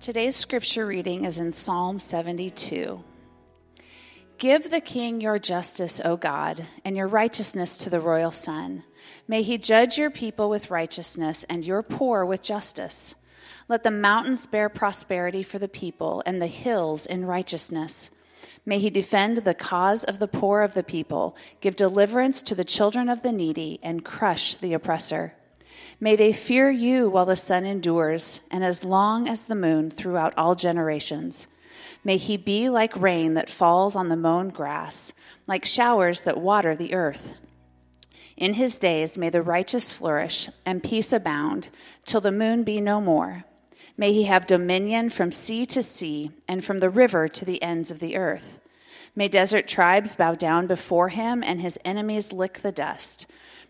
Today's scripture reading is in Psalm 72. Give the king your justice, O God, and your righteousness to the royal son. May he judge your people with righteousness and your poor with justice. Let the mountains bear prosperity for the people and the hills in righteousness. May he defend the cause of the poor of the people, give deliverance to the children of the needy, and crush the oppressor. May they fear you while the sun endures, and as long as the moon throughout all generations. May he be like rain that falls on the mown grass, like showers that water the earth. In his days may the righteous flourish, and peace abound, till the moon be no more. May he have dominion from sea to sea, and from the river to the ends of the earth. May desert tribes bow down before him, and his enemies lick the dust.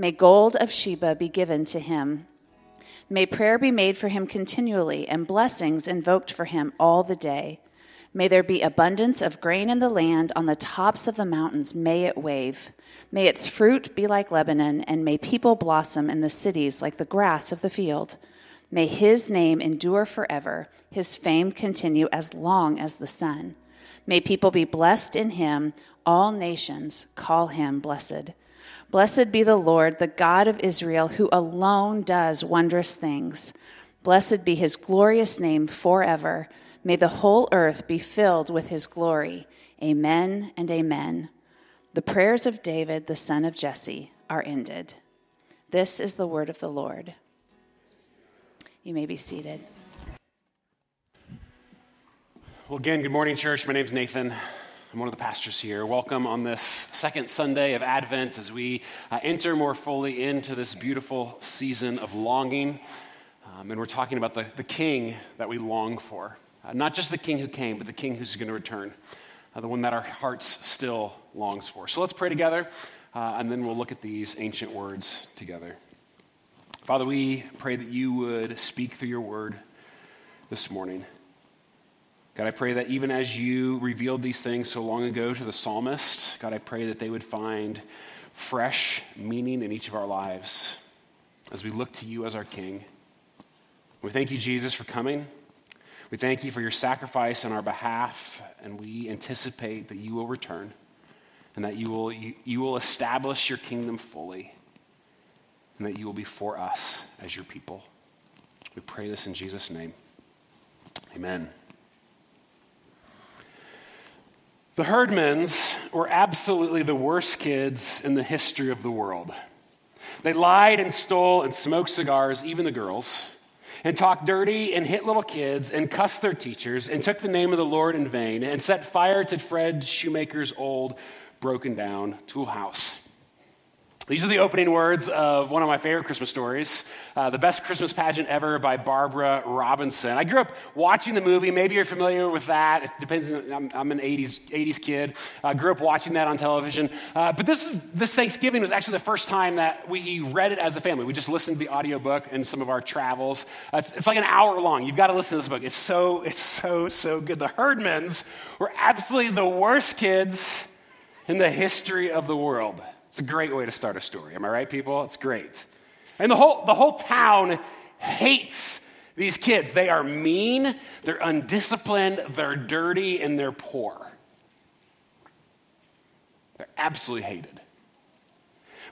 May gold of Sheba be given to him. May prayer be made for him continually, and blessings invoked for him all the day. May there be abundance of grain in the land, on the tops of the mountains may it wave. May its fruit be like Lebanon, and may people blossom in the cities like the grass of the field. May his name endure forever, his fame continue as long as the sun. May people be blessed in him, all nations call him blessed. Blessed be the Lord, the God of Israel, who alone does wondrous things. Blessed be his glorious name forever. May the whole earth be filled with his glory. Amen and amen. The prayers of David, the son of Jesse, are ended. This is the word of the Lord. You may be seated. Well, again, good morning, church. My name is Nathan. I'm one of the pastors here. Welcome on this second Sunday of Advent as we uh, enter more fully into this beautiful season of longing. Um, and we're talking about the, the king that we long for. Uh, not just the king who came, but the king who's going to return, uh, the one that our hearts still longs for. So let's pray together, uh, and then we'll look at these ancient words together. Father, we pray that you would speak through your word this morning. God, I pray that even as you revealed these things so long ago to the psalmist, God, I pray that they would find fresh meaning in each of our lives as we look to you as our King. We thank you, Jesus, for coming. We thank you for your sacrifice on our behalf, and we anticipate that you will return and that you will, you, you will establish your kingdom fully and that you will be for us as your people. We pray this in Jesus' name. Amen. The Herdmans were absolutely the worst kids in the history of the world. They lied and stole and smoked cigars, even the girls, and talked dirty and hit little kids and cussed their teachers and took the name of the Lord in vain and set fire to Fred Shoemaker's old, broken down tool house. These are the opening words of one of my favorite Christmas stories, uh, The Best Christmas Pageant Ever by Barbara Robinson. I grew up watching the movie. Maybe you're familiar with that. It depends. I'm, I'm an 80s, 80s kid. I grew up watching that on television. Uh, but this, is, this Thanksgiving was actually the first time that we read it as a family. We just listened to the audiobook in some of our travels. It's, it's like an hour long. You've got to listen to this book. It's so, it's so, so good. The Herdmans were absolutely the worst kids in the history of the world. It's a great way to start a story. Am I right, people? It's great. And the whole, the whole town hates these kids. They are mean, they're undisciplined, they're dirty, and they're poor. They're absolutely hated.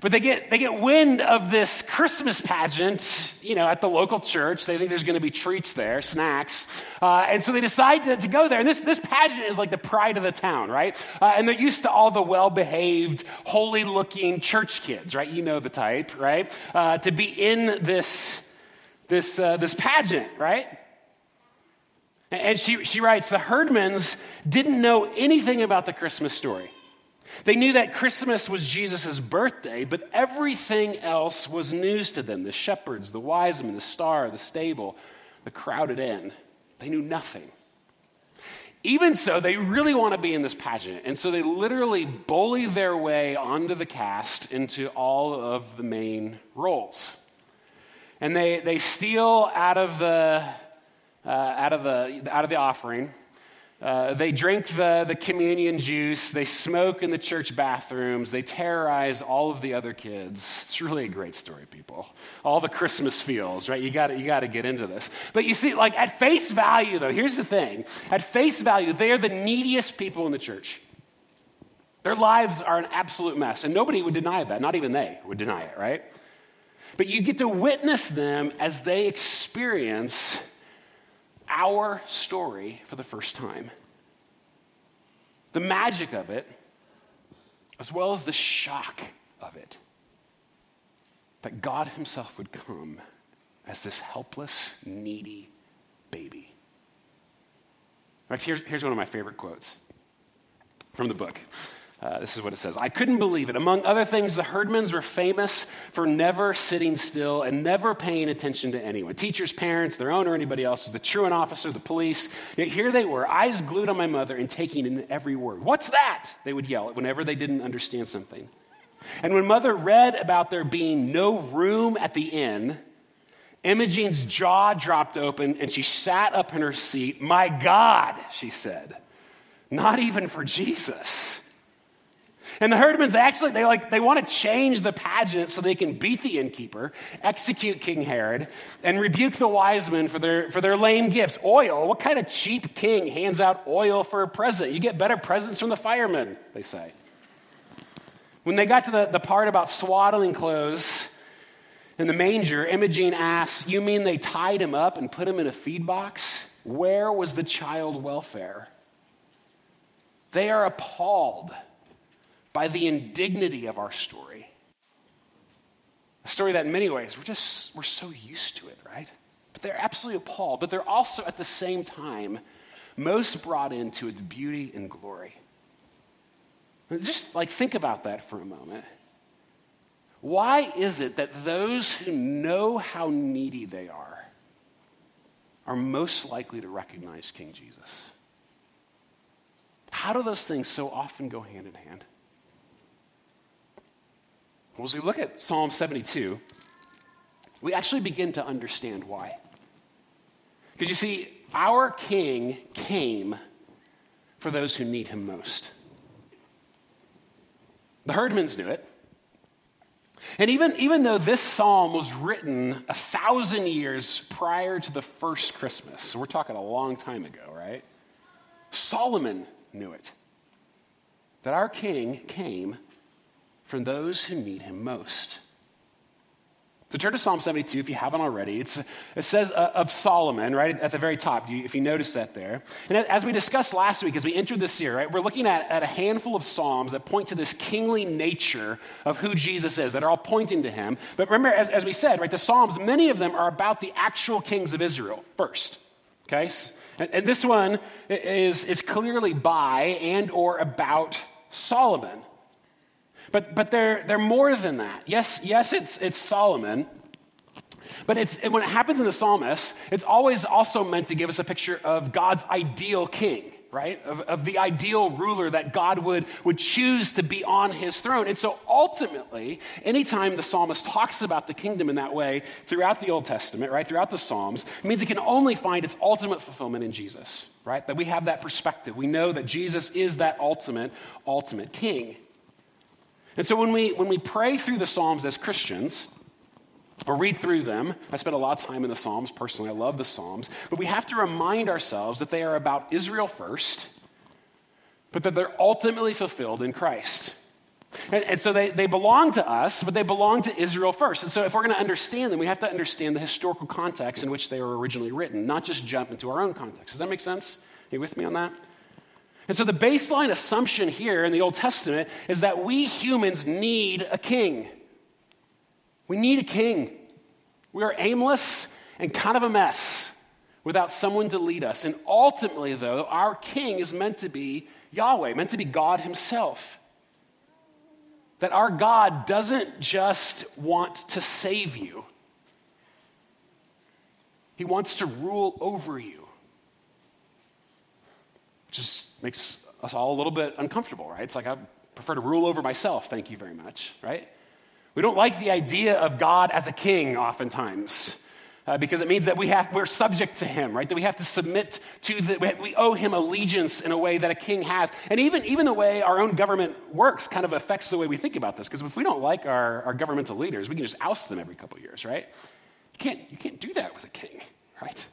But they get, they get wind of this Christmas pageant, you know, at the local church. They think there's going to be treats there, snacks. Uh, and so they decide to, to, go there. And this, this pageant is like the pride of the town, right? Uh, and they're used to all the well behaved, holy looking church kids, right? You know the type, right? Uh, to be in this, this, uh, this pageant, right? And she, she writes the Herdmans didn't know anything about the Christmas story. They knew that Christmas was Jesus' birthday, but everything else was news to them the shepherds, the wise men, the star, the stable, the crowded inn. They knew nothing. even so, they really want to be in this pageant. And so they literally bully their way onto the cast into all of the main roles. And they, they steal out of the, uh, out, of the, out of the offering uh, they drink the, the communion juice. They smoke in the church bathrooms. They terrorize all of the other kids. It's really a great story, people. All the Christmas feels, right? You got you got to get into this. But you see, like at face value, though, here's the thing: at face value, they are the neediest people in the church. Their lives are an absolute mess, and nobody would deny that. Not even they would deny it, right? But you get to witness them as they experience our story for the first time. The magic of it, as well as the shock of it, that God Himself would come as this helpless, needy baby. Right, here's, here's one of my favorite quotes from the book. Uh, this is what it says I couldn't believe it. Among other things, the Herdmans were famous for never sitting still and never paying attention to anyone teachers, parents, their own, or anybody else's, the truant officer, the police. Yet here they were, eyes glued on my mother and taking in every word. What's that? They would yell whenever they didn't understand something. And when mother read about there being no room at the inn, Imogene's jaw dropped open and she sat up in her seat. My God, she said, not even for Jesus. And the herdmans actually they like they want to change the pageant so they can beat the innkeeper, execute King Herod, and rebuke the wise men for their for their lame gifts. Oil. What kind of cheap king hands out oil for a present? You get better presents from the firemen, they say. When they got to the, the part about swaddling clothes in the manger, Imogene asks, You mean they tied him up and put him in a feed box? Where was the child welfare? They are appalled by the indignity of our story. A story that in many ways we're just we're so used to it, right? But they're absolutely appalled, but they're also at the same time most brought into its beauty and glory. Just like think about that for a moment. Why is it that those who know how needy they are are most likely to recognize King Jesus? How do those things so often go hand in hand? Well, as we look at Psalm 72, we actually begin to understand why. Because you see, our King came for those who need him most. The herdmans knew it. And even, even though this psalm was written a thousand years prior to the first Christmas, so we're talking a long time ago, right? Solomon knew it. That our king came from those who need him most. So turn to Psalm 72 if you haven't already. It's, it says uh, of Solomon, right, at the very top, if you notice that there. And as we discussed last week, as we entered this year, right, we're looking at, at a handful of Psalms that point to this kingly nature of who Jesus is, that are all pointing to him. But remember, as, as we said, right, the Psalms, many of them are about the actual kings of Israel first. Okay? And, and this one is, is clearly by and or about Solomon. But, but they're, they're more than that. Yes, yes it's, it's Solomon, but it's, when it happens in the psalmist, it's always also meant to give us a picture of God's ideal king, right? Of, of the ideal ruler that God would, would choose to be on his throne. And so ultimately, anytime the psalmist talks about the kingdom in that way throughout the Old Testament, right, throughout the Psalms, means it can only find its ultimate fulfillment in Jesus, right? That we have that perspective. We know that Jesus is that ultimate, ultimate king. And so when we, when we pray through the Psalms as Christians, or read through them, I spend a lot of time in the Psalms personally. I love the Psalms. But we have to remind ourselves that they are about Israel first, but that they're ultimately fulfilled in Christ. And, and, so they, they belong to us, but they belong to Israel first. And so if we're going to understand them, we have to understand the historical context in which they were originally written, not just jump into our own context. Does that make sense? Are you with me on that? And so the baseline assumption here in the Old Testament is that we humans need a king. We need a king. We are aimless and kind of a mess without someone to lead us. And ultimately, though, our king is meant to be Yahweh, meant to be God Himself. That our God doesn't just want to save you, He wants to rule over you. Is, makes us all a little bit uncomfortable, right? It's like I prefer to rule over myself, thank you very much, right? We don't like the idea of God as a king oftentimes. Uh, because it means that we have, we're subject to him, right? That we have to submit to the, we owe him allegiance in a way that a king has. And even, even the way our own government works kind of affects the way we think about this. Because if we don't like our, our governmental leaders, we can just oust them every couple years, right? You can't, you can't do that with a king, right?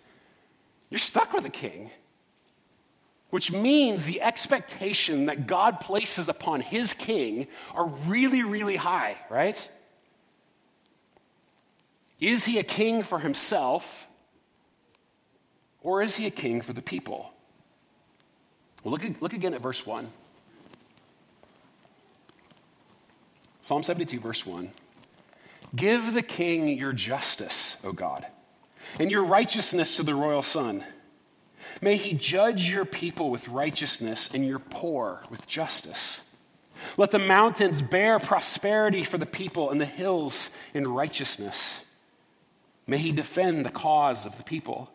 You're stuck with a king which means the expectation that God places upon his king are really, really high, right? Is he a king for himself, or is he a king for the people? Well, look, look again at verse 1. Psalm 72, verse 1. Give the king your justice, O God, and your righteousness to the royal son. May he judge your people with righteousness and your poor with justice. Let the mountains bear prosperity for the people and the hills in righteousness. May he defend the cause of the people,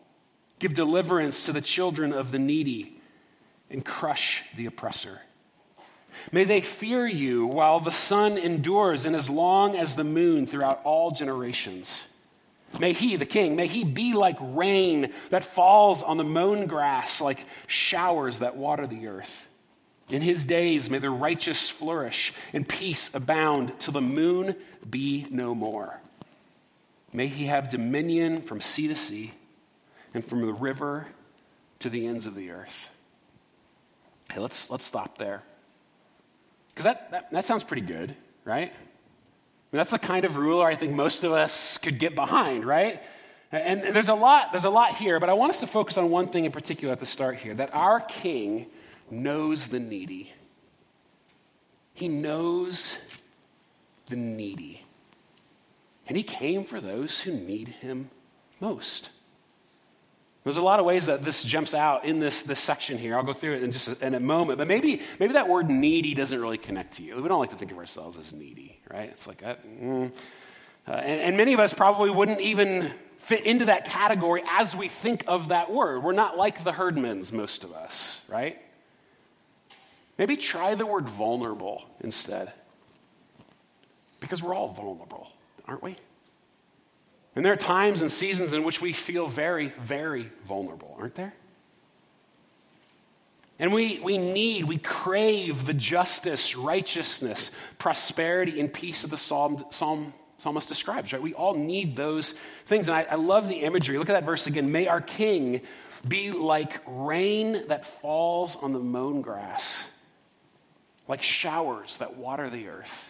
give deliverance to the children of the needy, and crush the oppressor. May they fear you while the sun endures and as long as the moon throughout all generations. May he, the king, may he be like rain that falls on the mown grass, like showers that water the earth. In his days, may the righteous flourish and peace abound till the moon be no more. May he have dominion from sea to sea and from the river to the ends of the earth. Okay, let's, let's stop there. Because that, that, that sounds pretty good, right? That's the kind of ruler I think most of us could get behind, right? And there's a lot, there's a lot here, but I want us to focus on one thing in particular at the start here that our king knows the needy. He knows the needy. And he came for those who need him most. There's a lot of ways that this jumps out in this, this section here. I'll go through it in just a, in a moment. But maybe, maybe that word needy doesn't really connect to you. We don't like to think of ourselves as needy, right? It's like, that, mm. uh, and, and many of us probably wouldn't even fit into that category as we think of that word. We're not like the herdmans, most of us, right? Maybe try the word vulnerable instead. Because we're all vulnerable, aren't we? And there are times and seasons in which we feel very, very vulnerable, aren't there? And we, we need, we crave the justice, righteousness, prosperity, and peace of the psalm, psalm, psalmist describes, right? We all need those things. And I, I love the imagery. Look at that verse again. May our king be like rain that falls on the mown grass, like showers that water the earth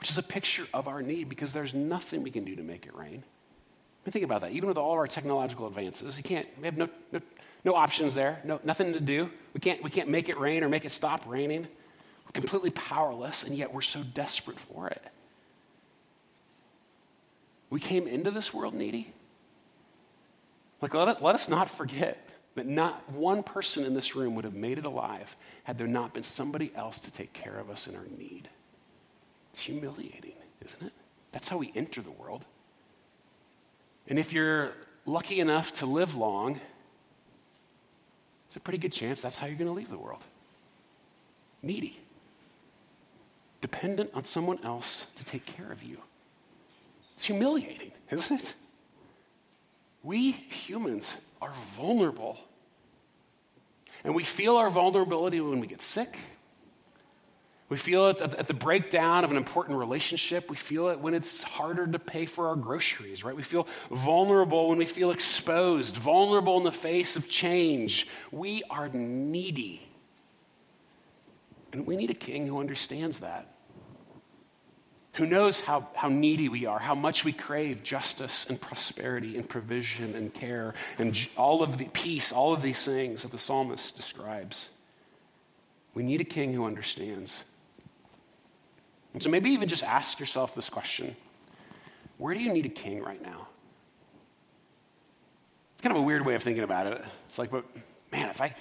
which is a picture of our need because there's nothing we can do to make it rain. I mean, think about that. Even with all of our technological advances, you can't, we have no, no, no options there, no, nothing to do. We can't, we can't make it rain or make it stop raining. We're completely powerless, and yet we're so desperate for it. We came into this world needy. Like, let, let us not forget that not one person in this room would have made it alive had there not been somebody else to take care of us in our need. It's humiliating, isn't it? That's how we enter the world. And if you're lucky enough to live long, it's a pretty good chance that's how you're going to leave the world. Needy, dependent on someone else to take care of you. It's humiliating, isn't it? We humans are vulnerable. And we feel our vulnerability when we get sick, we feel it at the breakdown of an important relationship. We feel it when it's harder to pay for our groceries, right? We feel vulnerable when we feel exposed, vulnerable in the face of change. We are needy. And we need a king who understands that, who knows how, how needy we are, how much we crave justice and prosperity and provision and care and all of the peace, all of these things that the psalmist describes. We need a king who understands. And so maybe even just ask yourself this question Where do you need a king right now? It's kind of a weird way of thinking about it. It's like, but man, if I,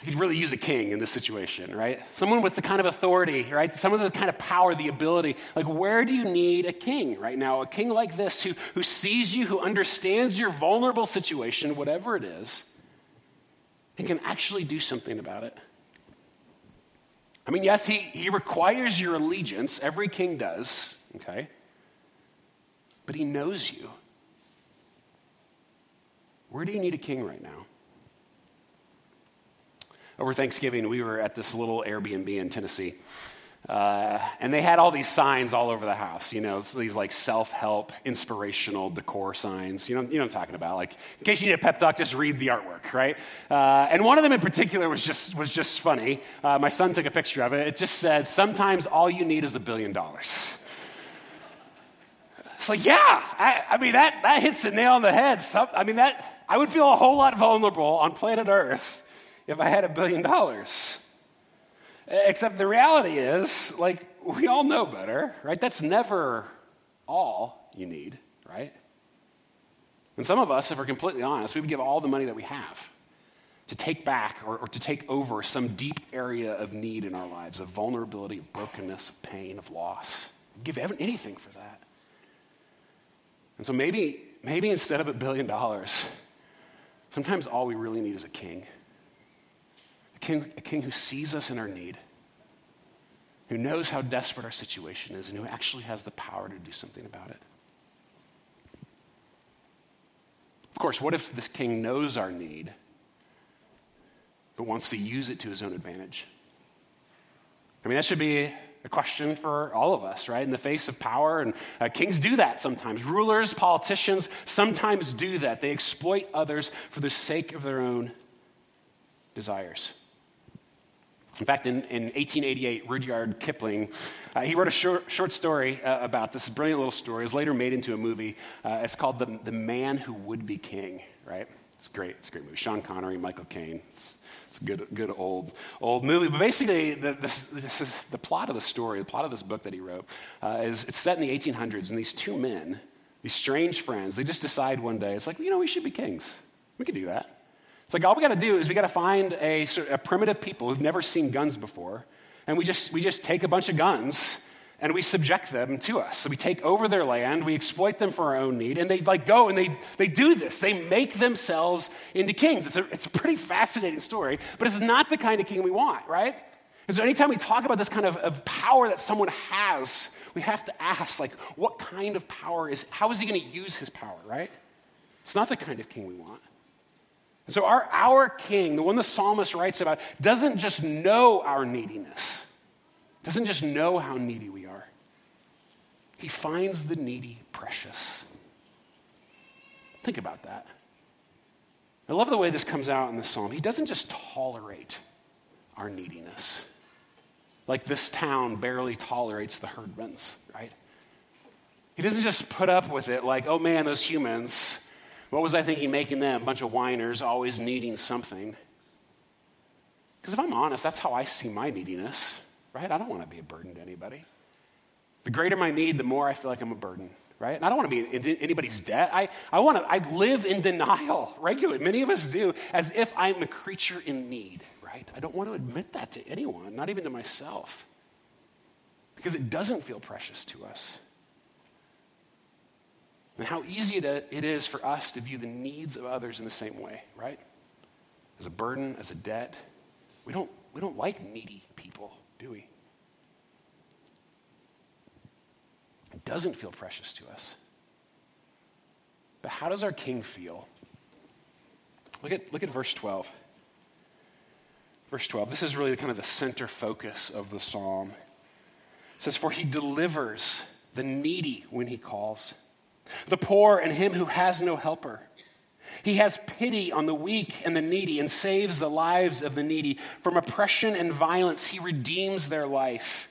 I could really use a king in this situation, right? Someone with the kind of authority, right? Someone with the kind of power, the ability. Like, where do you need a king right now? A king like this who, who sees you, who understands your vulnerable situation, whatever it is, and can actually do something about it. I mean, yes, he, he requires your allegiance, every king does, okay? But he knows you. Where do you need a king right now? Over Thanksgiving, we were at this little Airbnb in Tennessee. Uh, and they had all these signs all over the house, you know, these like self help, inspirational decor signs. You know, you know I'm talking about. Like, in case you need a pep talk, just read the artwork, right? Uh, and one of them in particular was just, was just funny. Uh, my son took a picture of it. It just said, Sometimes all you need is a billion dollars. It's like, yeah, I, I, mean, that, that hits the nail on the head. Some, I mean, that, I would feel a whole lot vulnerable on planet Earth if I had a billion dollars. Eh, except the reality is, like, we all know better, right? That's never all you need, right? And some of us, if we're completely honest, we would give all the money that we have to take back or, or, to take over some deep area of need in our lives, of vulnerability, of brokenness, of pain, of loss. We'd give anything for that. And so maybe, maybe instead of a billion dollars, sometimes all we really need is a king king, a king who sees us in our need, who knows how desperate our situation is, and who actually has the power to do something about it. Of course, what if this king knows our need, but wants to use it to his own advantage? I mean, that should be a question for all of us, right? In the face of power, and uh, kings do that sometimes. Rulers, politicians sometimes do that. They exploit others for the sake of their own desires. In fact, in, in 1888, Rudyard Kipling, uh, he wrote a short, short story uh, about this brilliant little story. It was later made into a movie. Uh, it's called the, the Man Who Would Be King, right? It's great. It's a great movie. Sean Connery, Michael Caine. It's, it's a good, good old, old movie. But basically, the, this, this is the plot of the story, the plot of this book that he wrote, uh, is it's set in the 1800s, and these two men, these strange friends, they just decide one day, it's like, you know, we should be kings. We could do that. It's like all we got to do is we got to find a, a primitive people who've never seen guns before, and we just, we just take a bunch of guns and we subject them to us. So we take over their land, we exploit them for our own need, and they like go and they, they do this. They make themselves into kings. It's a, it's a pretty fascinating story, but it's not the kind of king we want, right? And so anytime we talk about this kind of, of power that someone has, we have to ask, like, what kind of power is, how is he going to use his power, right? It's not the kind of king we want. And so, our, our king, the one the psalmist writes about, doesn't just know our neediness, doesn't just know how needy we are. He finds the needy precious. Think about that. I love the way this comes out in the psalm. He doesn't just tolerate our neediness, like this town barely tolerates the herdmans, right? He doesn't just put up with it like, oh man, those humans, what was I thinking making them? A bunch of whiners always needing something. Because if I'm honest, that's how I see my neediness, right? I don't want to be a burden to anybody. The greater my need, the more I feel like I'm a burden, right? And I don't want to be in anybody's debt. I, I want to, I live in denial regularly. Many of us do, as if I'm a creature in need, right? I don't want to admit that to anyone, not even to myself, because it doesn't feel precious to us and how easy it is for us to view the needs of others in the same way, right? As a burden, as a debt. We don't, we don't like needy people, do we? It doesn't feel precious to us. But how does our king feel? Look at, look at verse 12. Verse 12. This is really kind of the center focus of the psalm. It says, For he delivers the needy when he calls the poor and him who has no helper. He has pity on the weak and the needy and saves the lives of the needy. From oppression and violence, he redeems their life.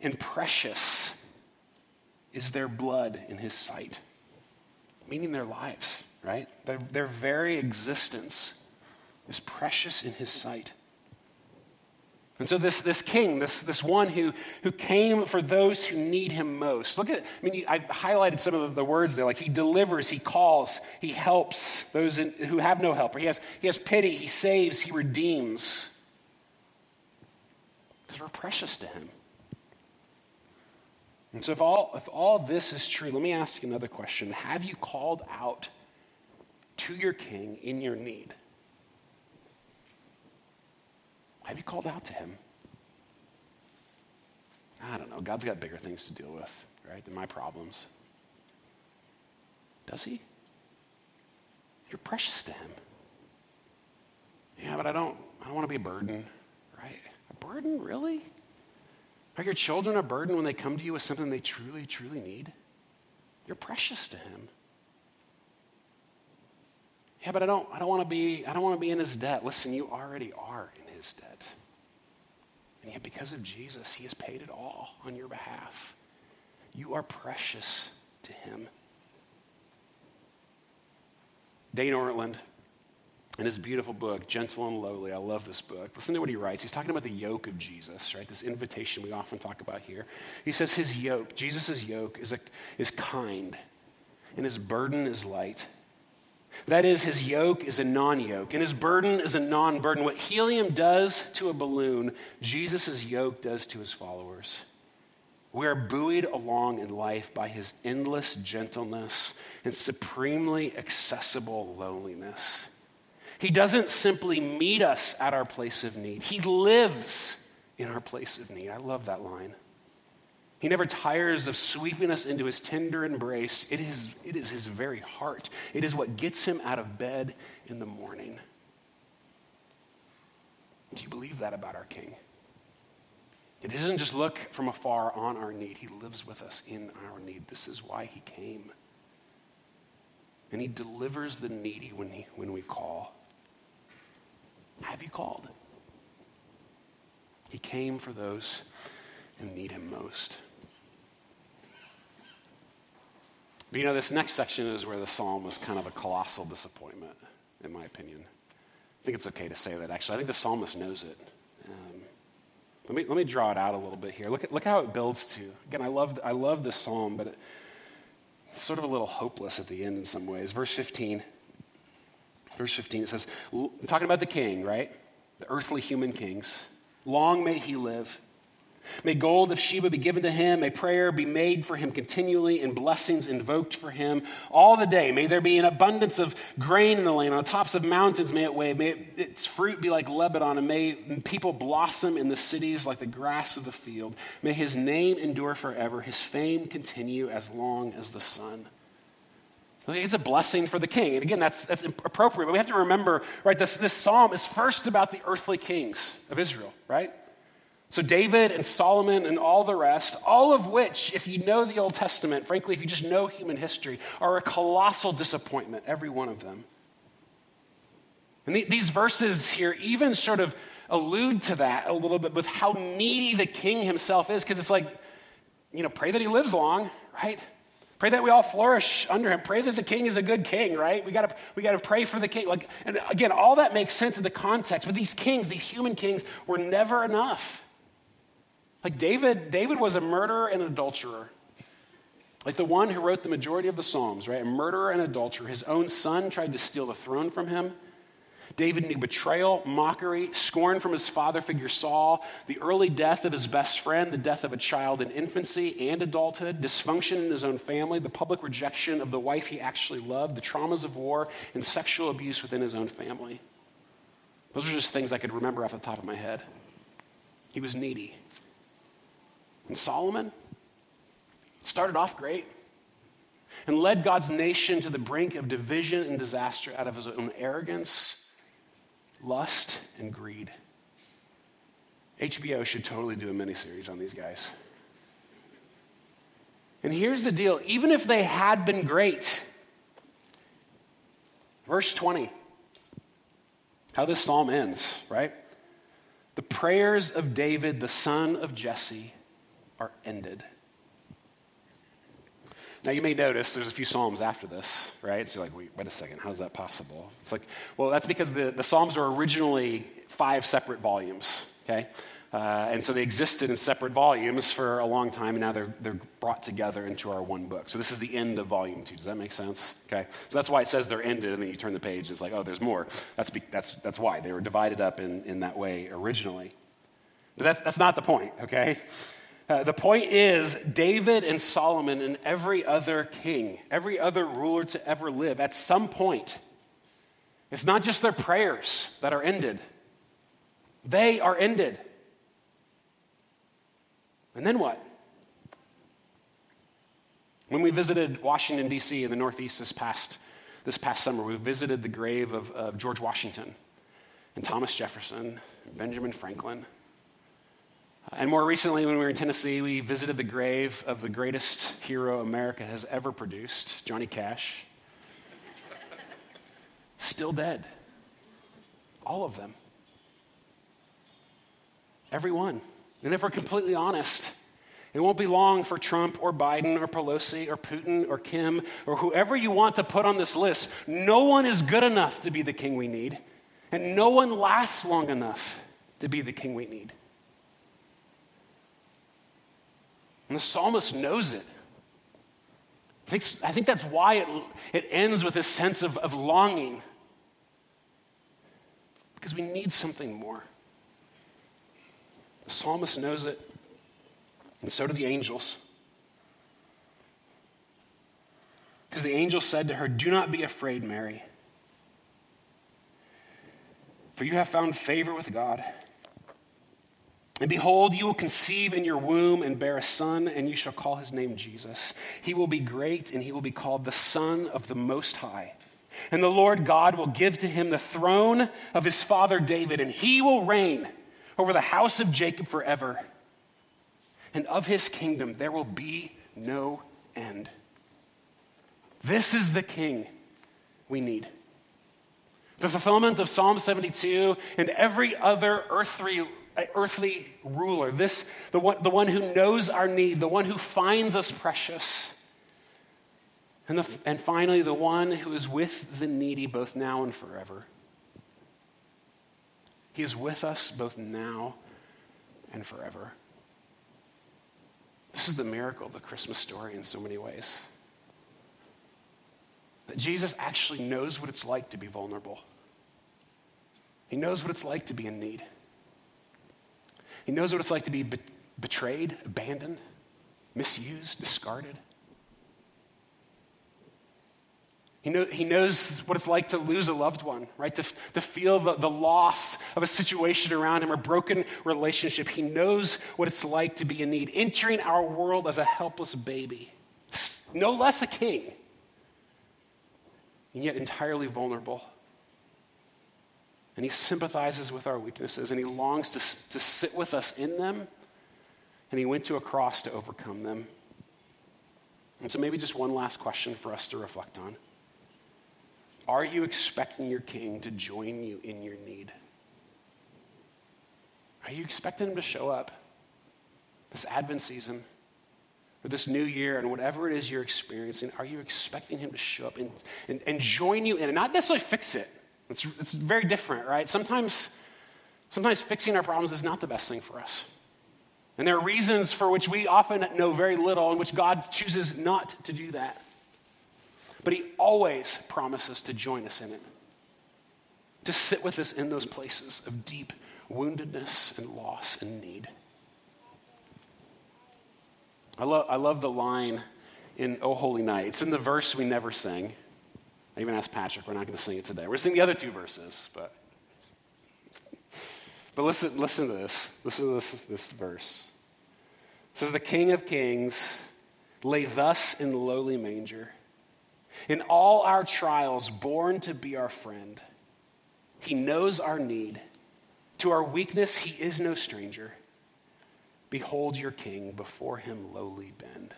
And precious is their blood in his sight, meaning their lives, right? Their, their very existence is precious in his sight. And so this, this king, this, this one who, who came for those who need him most. Look at, I mean, I highlighted some of the words there. Like he delivers, he calls, he helps those in, who have no helper. He has, he has pity, he saves, he redeems. Because we're precious to him. And so if all, if all this is true, let me ask you another question. Have you called out to your king in your need? Have you called out to him? I don't know. God's got bigger things to deal with, right, than my problems. Does he? You're precious to him. Yeah, but I don't I don't want to be a burden, right? A burden, really? Are your children a burden when they come to you with something they truly, truly need? You're precious to him. Yeah, but I don't, I don't want to be, I don't want to be in his debt. Listen, you already are in his debt. And yet, because of Jesus, he has paid it all on your behalf. You are precious to him. Dane Ortlund, in his beautiful book, Gentle and Lowly, I love this book. Listen to what he writes. He's talking about the yoke of Jesus, right? This invitation we often talk about here. He says his yoke, Jesus' yoke, is, a, is kind, and his burden is light. That is, his yoke is a non yoke, and his burden is a non burden. What helium does to a balloon, Jesus' yoke does to his followers. We are buoyed along in life by his endless gentleness and supremely accessible loneliness. He doesn't simply meet us at our place of need, he lives in our place of need. I love that line. He never tires of sweeping us into his tender embrace. It is, it is his very heart. It is what gets him out of bed in the morning. Do you believe that about our King? It doesn't just look from afar on our need, he lives with us in our need. This is why he came. And he delivers the needy when, he, when we call. Have you called? He came for those who need him most. But you know, this next section is where the psalm was kind of a colossal disappointment, in my opinion. I think it's okay to say that, actually. I think the psalmist knows it. Um, let, me, let me draw it out a little bit here. Look, at, look how it builds to. Again, I love, I love this psalm, but it, it's sort of a little hopeless at the end in some ways. Verse 15. Verse 15, it says, talking about the king, right? The earthly human kings. Long may he live. May gold of Sheba be given to him, may prayer be made for him continually, and blessings invoked for him all the day. May there be an abundance of grain in the land. On the tops of mountains may it wave. May it, its fruit be like Lebanon, and may people blossom in the cities like the grass of the field. May his name endure forever, his fame continue as long as the sun. It's a blessing for the king. And again, that's, that's appropriate. But we have to remember, right, this, this psalm is first about the earthly kings of Israel, right? So, David and Solomon and all the rest, all of which, if you know the Old Testament, frankly, if you just know human history, are a colossal disappointment, every one of them. And the, these verses here even sort of allude to that a little bit with how needy the king himself is, because it's like, you know, pray that he lives long, right? Pray that we all flourish under him. Pray that the king is a good king, right? We gotta, we gotta pray for the king. Like, and again, all that makes sense in the context, but these kings, these human kings, were never enough. Like David, David was a murderer and an adulterer. Like the one who wrote the majority of the Psalms, right? A murderer and adulterer. His own son tried to steal the throne from him. David knew betrayal, mockery, scorn from his father figure Saul, the early death of his best friend, the death of a child in infancy and adulthood, dysfunction in his own family, the public rejection of the wife he actually loved, the traumas of war, and sexual abuse within his own family. Those are just things I could remember off the top of my head. He was needy. And Solomon started off great and led God's nation to the brink of division and disaster out of his own arrogance, lust, and greed. HBO should totally do a miniseries on these guys. And here's the deal even if they had been great, verse 20, how this psalm ends, right? The prayers of David, the son of Jesse, are ended. Now, you may notice there's a few Psalms after this, right? So you're like, wait, wait a second, how's that possible? It's like, well, that's because the, the Psalms were originally five separate volumes, okay? Uh, and so they existed in separate volumes for a long time, and now they're, they're brought together into our one book. So this is the end of volume two. Does that make sense? Okay. So that's why it says they're ended, and then you turn the page, it's like, oh, there's more. That's, be, that's, that's why. They were divided up in, in that way originally. But that's, that's not the point, okay? Uh, the point is, David and Solomon and every other king, every other ruler to ever live, at some point, it's not just their prayers that are ended. They are ended. And then what? When we visited Washington, D.C., in the Northeast this past, this past summer, we visited the grave of, of George Washington and Thomas Jefferson and Benjamin Franklin. And more recently, when we were in Tennessee, we visited the grave of the greatest hero America has ever produced, Johnny Cash. Still dead. All of them. Everyone. And if we're completely honest, it won't be long for Trump or Biden or Pelosi or Putin or Kim or whoever you want to put on this list. No one is good enough to be the king we need, and no one lasts long enough to be the king we need. And the psalmist knows it. I think, I think that's why it, it ends with this sense of, of longing. Because we need something more. The psalmist knows it, and so do the angels. Because the angel said to her, Do not be afraid, Mary, for you have found favor with God. And behold, you will conceive in your womb and bear a son, and you shall call his name Jesus. He will be great, and he will be called the Son of the Most High. And the Lord God will give to him the throne of his father David, and he will reign over the house of Jacob forever. And of his kingdom there will be no end. This is the king we need. The fulfillment of Psalm 72 and every other earthly earthly ruler, this, the one, the one who knows our need, the one who finds us precious. And, the, and finally, the one who is with the needy both now and forever. He is with us both now and forever. This is the miracle of the Christmas story in so many ways. That Jesus actually knows what it's like to be vulnerable. He knows what it's like to be in need. He knows what it's like to be be- betrayed, abandoned, misused, discarded. He, know, he knows what it's like to lose a loved one, right? To, to feel the, the loss of a situation around him or broken relationship. He knows what it's like to be in need, entering our world as a helpless baby, no less a king, and yet entirely vulnerable. And he sympathizes with our weaknesses and he longs to, to sit with us in them. And he went to a cross to overcome them. And so, maybe just one last question for us to reflect on Are you expecting your king to join you in your need? Are you expecting him to show up this Advent season? or this new year and whatever it is you're experiencing, are you expecting him to show up and, and, and join you in it? Not necessarily fix it, it's, it's very different, right? Sometimes, sometimes fixing our problems is not the best thing for us. And there are reasons for which we often know very little, in which God chooses not to do that. But He always promises to join us in it, to sit with us in those places of deep woundedness and loss and need. I, love I love the line in O Holy Night. It's in the verse we never sing. I even asked Patrick, we're not going to sing it today. We're going to sing the other two verses, but. But listen, listen to this. Listen to this, this verse. It says, The King of Kings lay thus in lowly manger. In all our trials, born to be our friend. He knows our need. To our weakness, he is no stranger. Behold your king, before him lowly bend.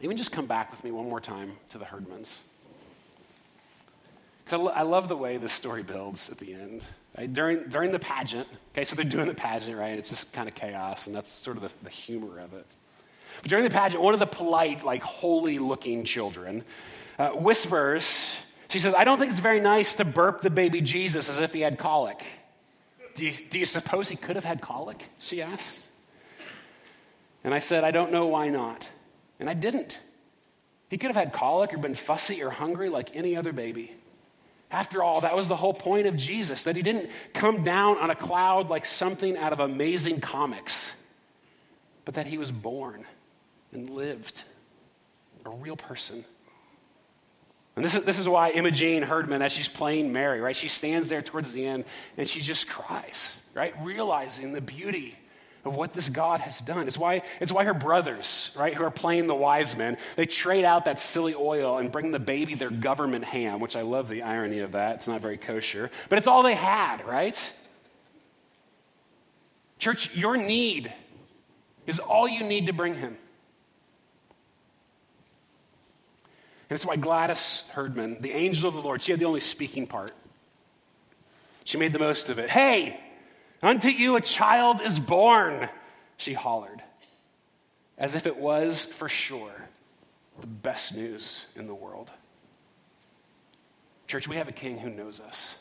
Even just come back with me one more time to the Herdmans. Because I, love the way this story builds at the end. Right? During, during the pageant, okay, so they're doing the pageant, right? It's just kind of chaos, and that's sort of the, the humor of it. But during the pageant, one of the polite, like holy looking children uh, whispers, she says, I don't think it's very nice to burp the baby Jesus as if he had colic. Do you, do you suppose he could have had colic? She asks. And I said, I don't know why not. And I didn't. He could have had colic or been fussy or hungry like any other baby. After all, that was the whole point of Jesus, that he didn't come down on a cloud like something out of amazing comics, but that he was born and lived, a real person. And this is, this is why Imogene Herdman, as she's playing Mary, right, she stands there towards the end and she just cries, right, realizing the beauty of what this God has done. It's why, it's why her brothers, right, who are playing the wise men, they trade out that silly oil and bring the baby their government ham, which I love the irony of that. It's not very kosher, but it's all they had, right? Church, your need is all you need to bring him. And it's why Gladys Herdman, the angel of the Lord, she had the only speaking part. She made the most of it. Hey, unto you a child is born, she hollered, as if it was for sure the best news in the world. Church, we have a king who knows us,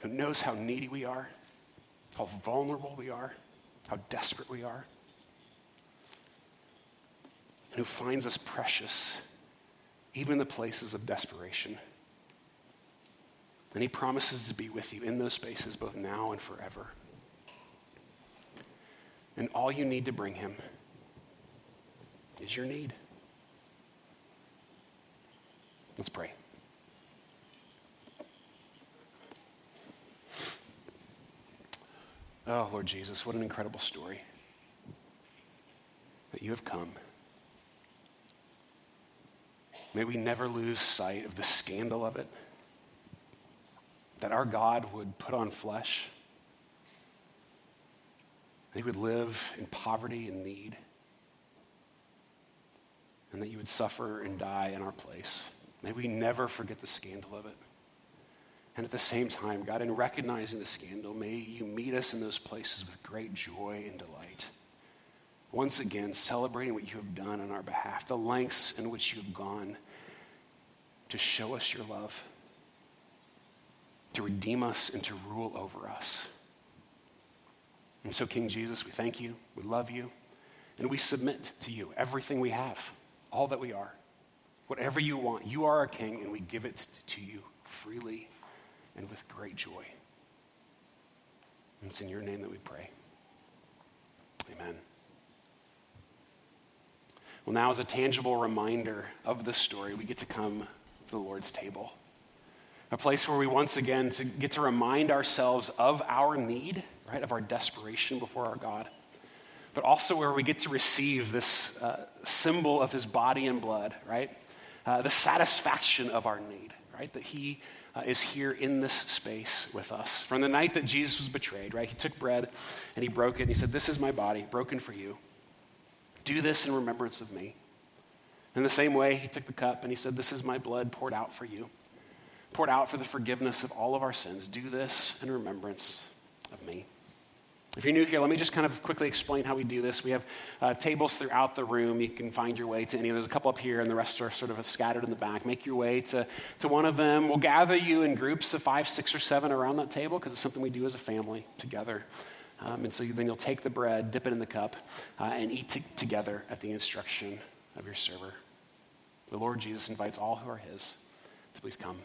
who knows how needy we are, how vulnerable we are, how desperate we are and who finds us precious, even in the places of desperation. And he promises to be with you in those spaces both now and forever. And all you need to bring him is your need. Let's pray. Oh, Lord Jesus, what an incredible story that you have come May we never lose sight of the scandal of it. That our God would put on flesh. That he would live in poverty and need. And that you would suffer and die in our place. May we never forget the scandal of it. And at the same time, God, in recognizing the scandal, may you meet us in those places with great joy and delight once again celebrating what you have done on our behalf, the lengths in which you have gone to show us your love, to redeem us, and to rule over us. And so, King Jesus, we thank you, we love you, and we submit to you everything we have, all that we are. Whatever you want, you are our King, and we give it to you freely and with great joy. And it's in your name that we pray. Amen. Well, now, as a tangible reminder of this story, we get to come to the Lord's table. A place where we once again to get to remind ourselves of our need, right, of our desperation before our God, but also where we get to receive this uh, symbol of his body and blood, right? Uh, the satisfaction of our need, right? That he uh, is here in this space with us. From the night that Jesus was betrayed, right? He took bread and he broke it and he said, This is my body, broken for you. Do this in remembrance of me. In the same way, he took the cup and he said, This is my blood poured out for you, poured out for the forgiveness of all of our sins. Do this in remembrance of me. If you're new here, let me just kind of quickly explain how we do this. We have uh, tables throughout the room. You can find your way to any. There's a couple up here, and the rest are sort of scattered in the back. Make your way to, to one of them. We'll gather you in groups of five, six, or seven around that table because it's something we do as a family together. Um, and so then you'll take the bread, dip it in the cup, uh, and eat t- together at the instruction of your server. The Lord Jesus invites all who are his to please come.